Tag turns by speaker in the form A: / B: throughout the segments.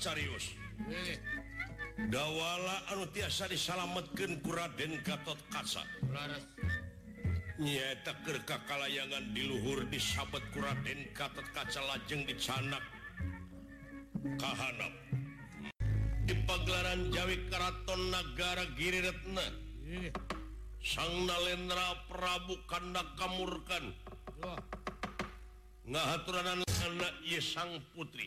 A: Cariusdakwala
B: annutasa disalamatkan kudentot Kaeta gerkaka layangan diluhur di sahabat kuden kattot kaca lajeng dicank Kahana di pagelaran Jawi Karatongara Gina sangna Lendra Prabu Kanda Kamurkan nggak hatnan sang putri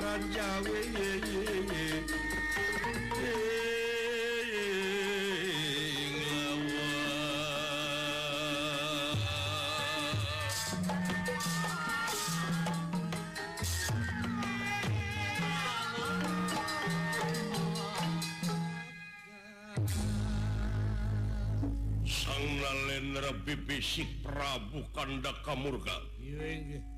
B: yara jawe ye ye ye ye Sang Nalendra Bibisik Prabu Kandaka Murga.
A: Iya, iya.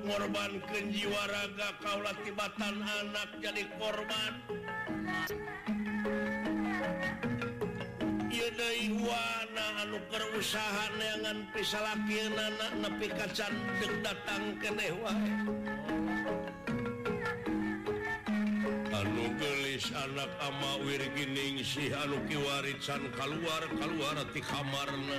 B: korban kejiwaraga kau labatan anak jadi kormat kerusahannganpisa lagi anak nepi kaca terdatang kewa anu kelis anak ama wir siuki warican kal keluar keluar di kamarna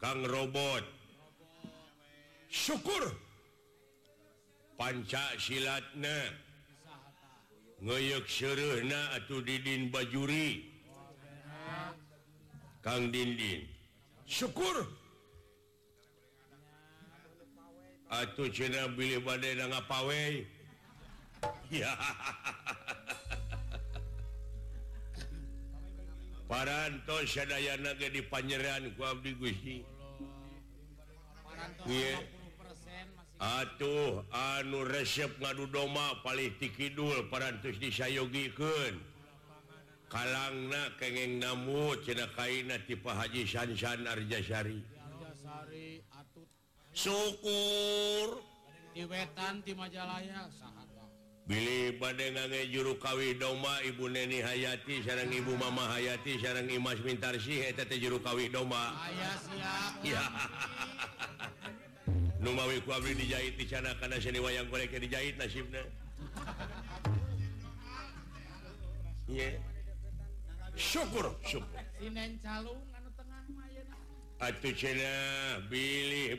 B: Kang robot syukur pancak silatnay suruh atau didin bajuri Kang dindin syukur atauuh C be badai apawei ya hahaha ga
A: diyeruh
B: anu resep ngadudoma paling tikidul paraayoog kallang Namina tip Hajisanarsari syukur
A: di wetan di majalayasan
B: badennge juukawi doma Ibu Neni Hayati sarang Ibu Ma Hayati sarang Imas mintar Syukawi doma Numawi dijahiti sana karenaang dijahib syukur
A: syukuruh
B: Billy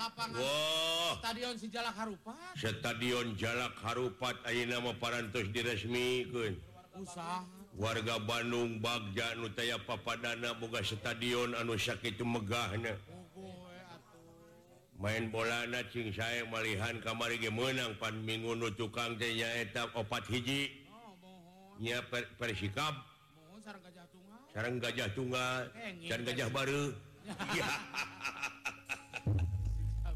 B: Stadion
A: jalak
B: Harupat A nama para di resmi
A: us
B: warga Bandung Bagja nutaya papana buka stadion anusya itu megah main bola na saya melihathan kamari menangpan minggu nutukangnya hitap opat hiji perrsikap gajah tungga
A: gajah baru haha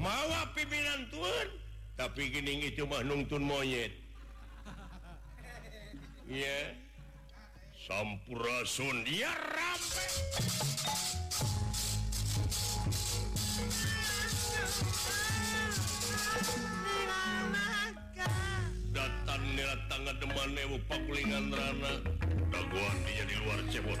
B: ma pimpin Tuan tapi ginii cuma nunungun moyet sura Sun dia rapai datang tangan depanwu pakulan Rana kaguan dia di luar cebut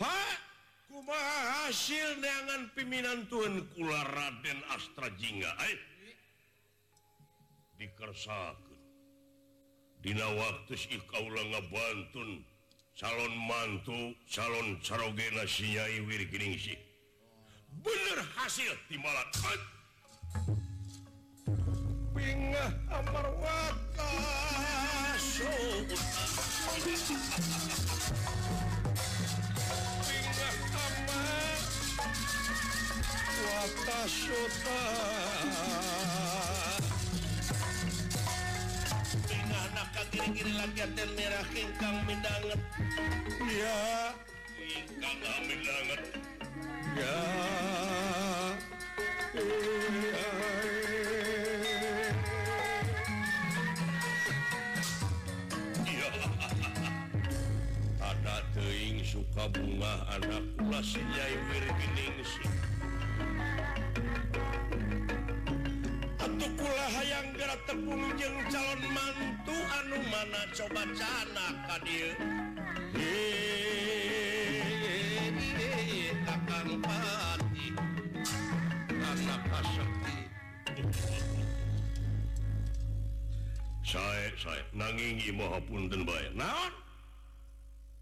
B: ha kuma hasil dengan piminan Tuhankula Raden Astra Jinga Hai dikersakan Hai Dina waktu sih kaulang bantuun salonon mantu salonon caroogenasinya wiring sih bener hasil di mala bingahr waktu merahngkag men banget ada teing suka bunga anak pu Hai atuhkulaha yang gerak terbunggung jelu-calon mantu anu mana coba canna Adil akan Hai saya- saya nangingi maupun danmba Hai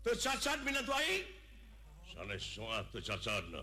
B: terat so suaatcacana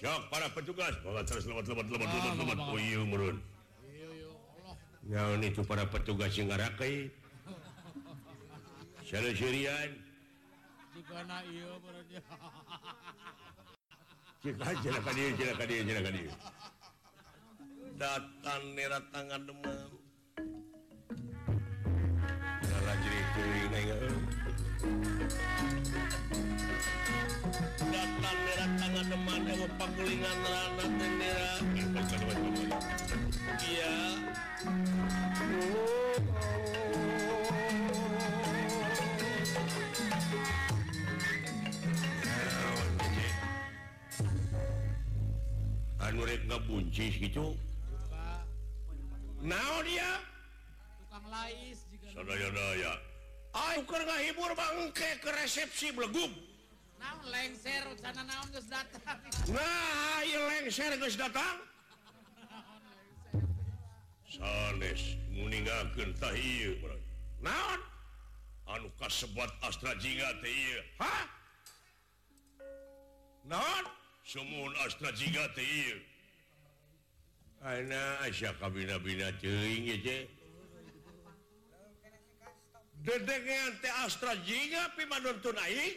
B: para petugas ah, itu pada petugas singgarakai ha ah, datang tangan an diaa Ibur bangke ke resepsiblegub
A: bu Astraati semuastrade
B: Astra Jingpi tunai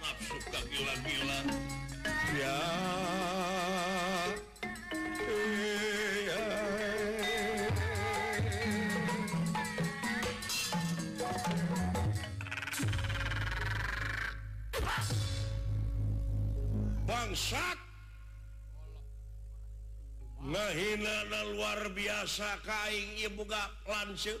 B: ka ya bangsa nahana luar biasa kain Ibuka lanjut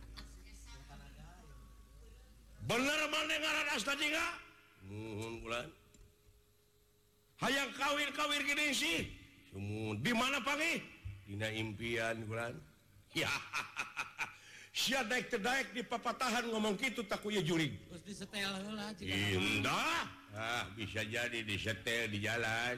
B: hay kawir-kawir sih di mana Pak impian terdaik di papa tahan ngomong kita takutnya Juli bisa jadi di setel di jalan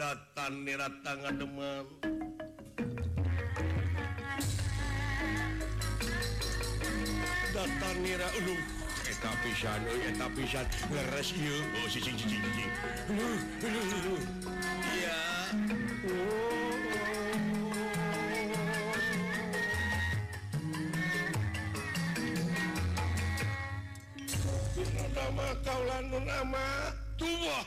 B: datan di tangan demam datan nira ulu eta pisan euy eta pisan leres ieu oh cicing cicing cicing uluh iya oh Kau lanun ama tubuh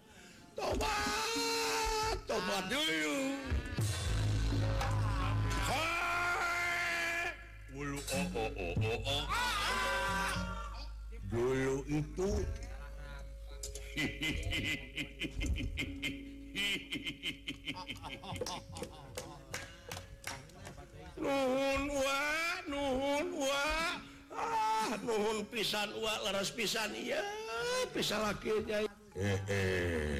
B: dulu itu ah, pisanras pisan Iya pisan lagi aja eh, eh.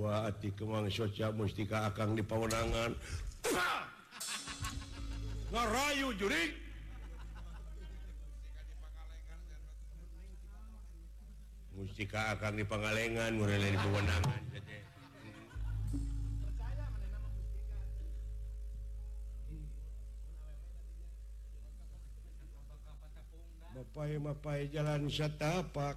B: ke mustika akan dipewenanganu ju mustika akan dipangenngan mulai pewenanganpaapai jalanyapak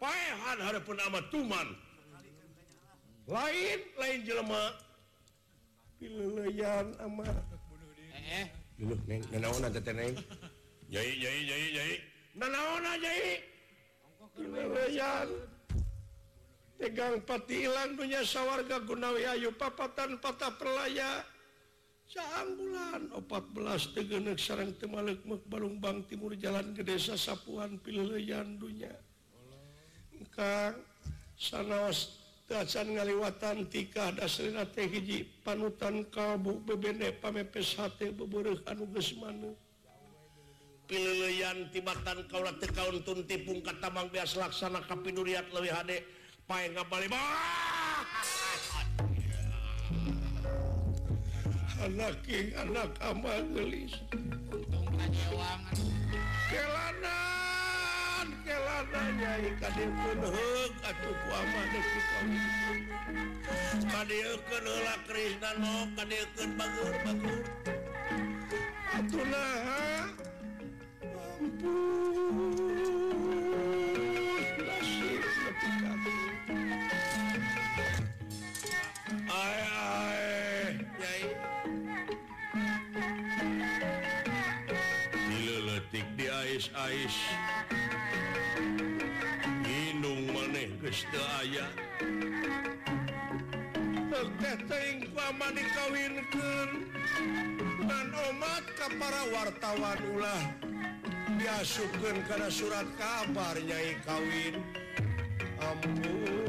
B: amat lain lain je pilih eh,
A: eh.
B: tegang Patlang dunya sawwarga Gunwiayo papatan patah perlaya se bulan 14 Tegen sarang Ke Malik Bambang Timur Ja ke desa sapuhan pilihyan dunya Ka sanawatan ada Se tehji panutan kauBburu pilihian titan kaukaunti pungka tambang biasa laksana tapi du lihatt lebih had anaking anak aistung nya punula Kris dan mau kelah minum manehtete dikawin punmat kepada wartawanlah ya suukan karena surat kabarnya I kawin ampun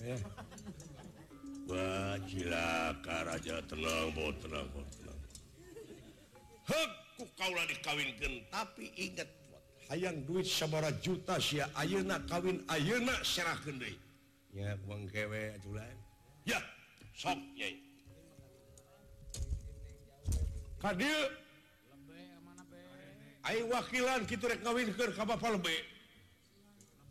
C: Eh.
B: wajilaraja kaulah dikawinkan tapi igat ayaang duit sabara juta si Ayyeuna kawin Ayyeuna Sede Bangwek ya ka wakilan gitu kawink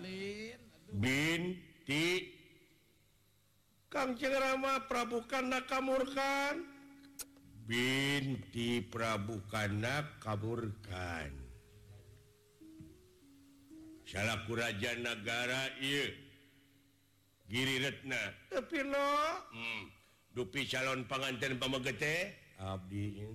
A: li
B: bin Ka Prabuka Nakamurkan binti Prabuka Na kaburkan salakuraja negara Gina tapi lo hmm. dupi calon pananten pegete Abdidianteing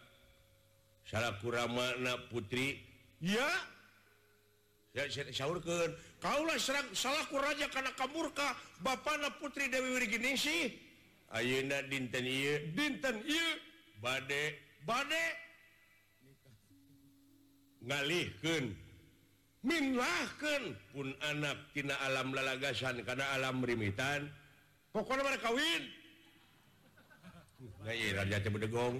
B: salahku Ra putriya kau salahku raja karena kamuurka Bapakna putri Dewi begin sih Auna dinten bad bad minahkan pun anaktina alam lalagasasan karena alam merimitan pokok kawinrajagong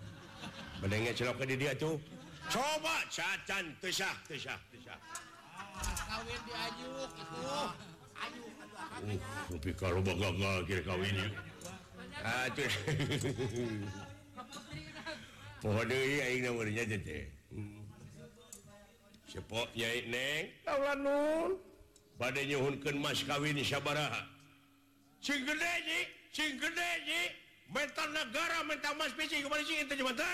B: tuh coba caahwin oh, ah, hmm. negara mintan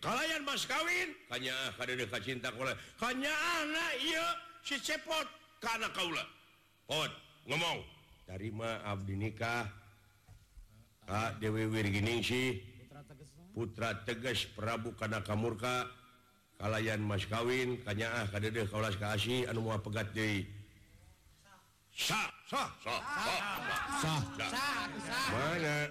B: kaliankawin hanya cinta hanya anak karena ngomo taima Abdi nikah HDwWshi Putra tegas Prabu Kan Kamurka kallayan Maskawin kanya
A: mana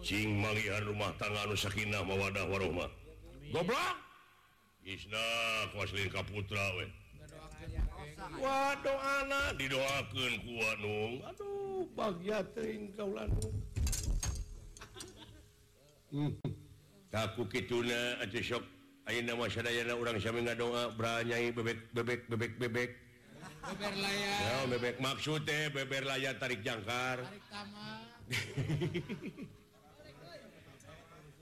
B: rumah tangankinwadah warraoakanuhu
A: tak
B: do bebekbebek bebek bebek bebek maksud beber layar tarik jangkar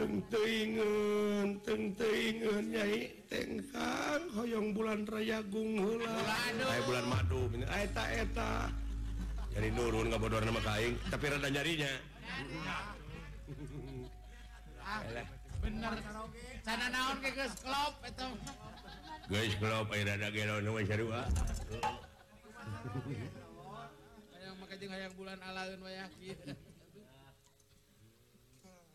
B: ong bulan Raygung bulan madu eh, jadi nurun kain tapi rata jarinya
A: be bulan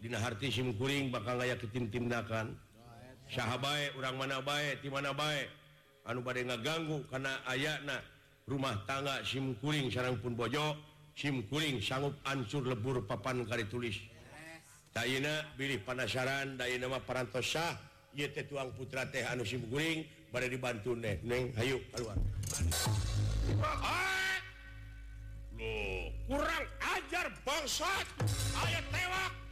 B: hatiing bakal layak ketimtimdakan
A: Sy
B: baik orang mana baike di mana baik anu bad nggak ganggu karena ayana rumah tangga SIMling sarang pun bojo SIMling sanggup ansur lebur papan kar tulis Taina pilih panasarantuang put teh dibantu hay kurang ajar bangsa ayat tewak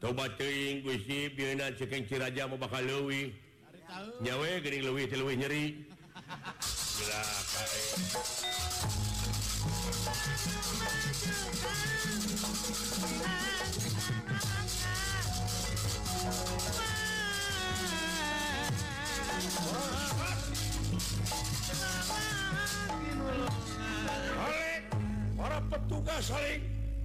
B: tobatinggri si ce ciraja mau bakal luwi
A: nyawe
B: kering luwi tewih nyeri para petugas soing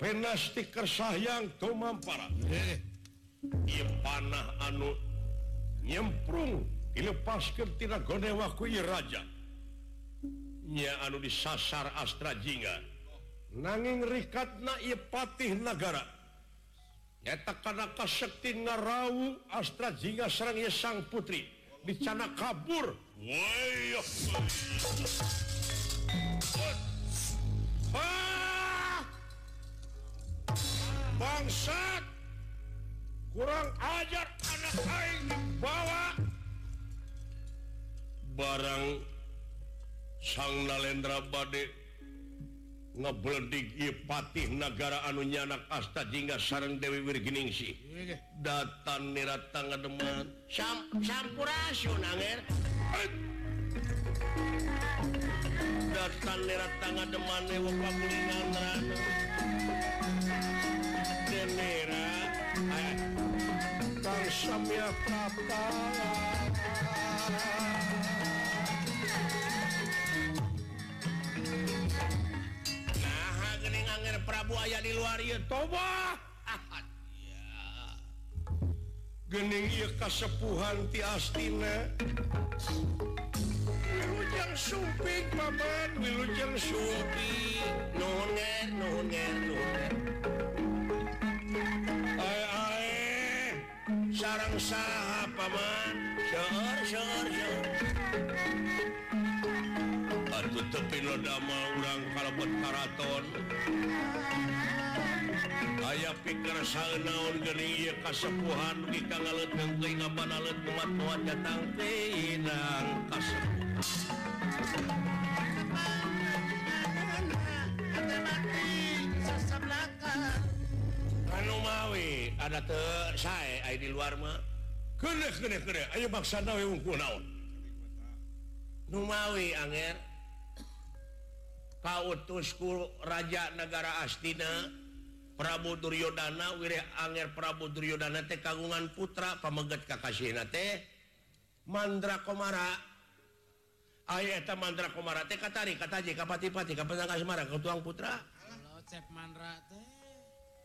B: stisayangpara
A: eh.
B: anu nyempung ini pas tidakwakui ja anu di sasar Astra Jinga nangingrikat na patih negara yarau Astra Jinga Serangnya sang putri dincana kabur bang kurang ajak anak bawah Hai barang sangna Lendra Bade ngebel digipatihgara anunyanak Asta Jinggassaran Dewi Wirgining sih data nirattangga deman camp de tetap Prabuaya di luar to Gening kesepuhan tiastina Supit palu rang sahabat tepi loda mau ulang kalebutkaraton gaya pikir sanaul geni kasepuhan dipan a umatmuat datangang kas wi ada saya di luarmawi pau Tukul Rajagara Astina Prabu Duryodana wir Anger Prabu Duodana Te kagungan Putra pame Kakasi mandra kemara mandra kemara kata Kapati-patimara ke tuang Putra
A: man tuh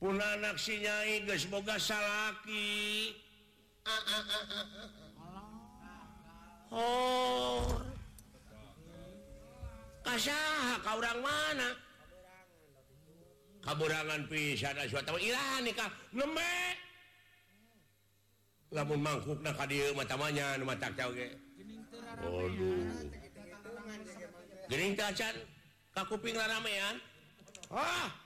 B: naaksiinya itu semoga salaki oh. kau mana kaangan piskuian haha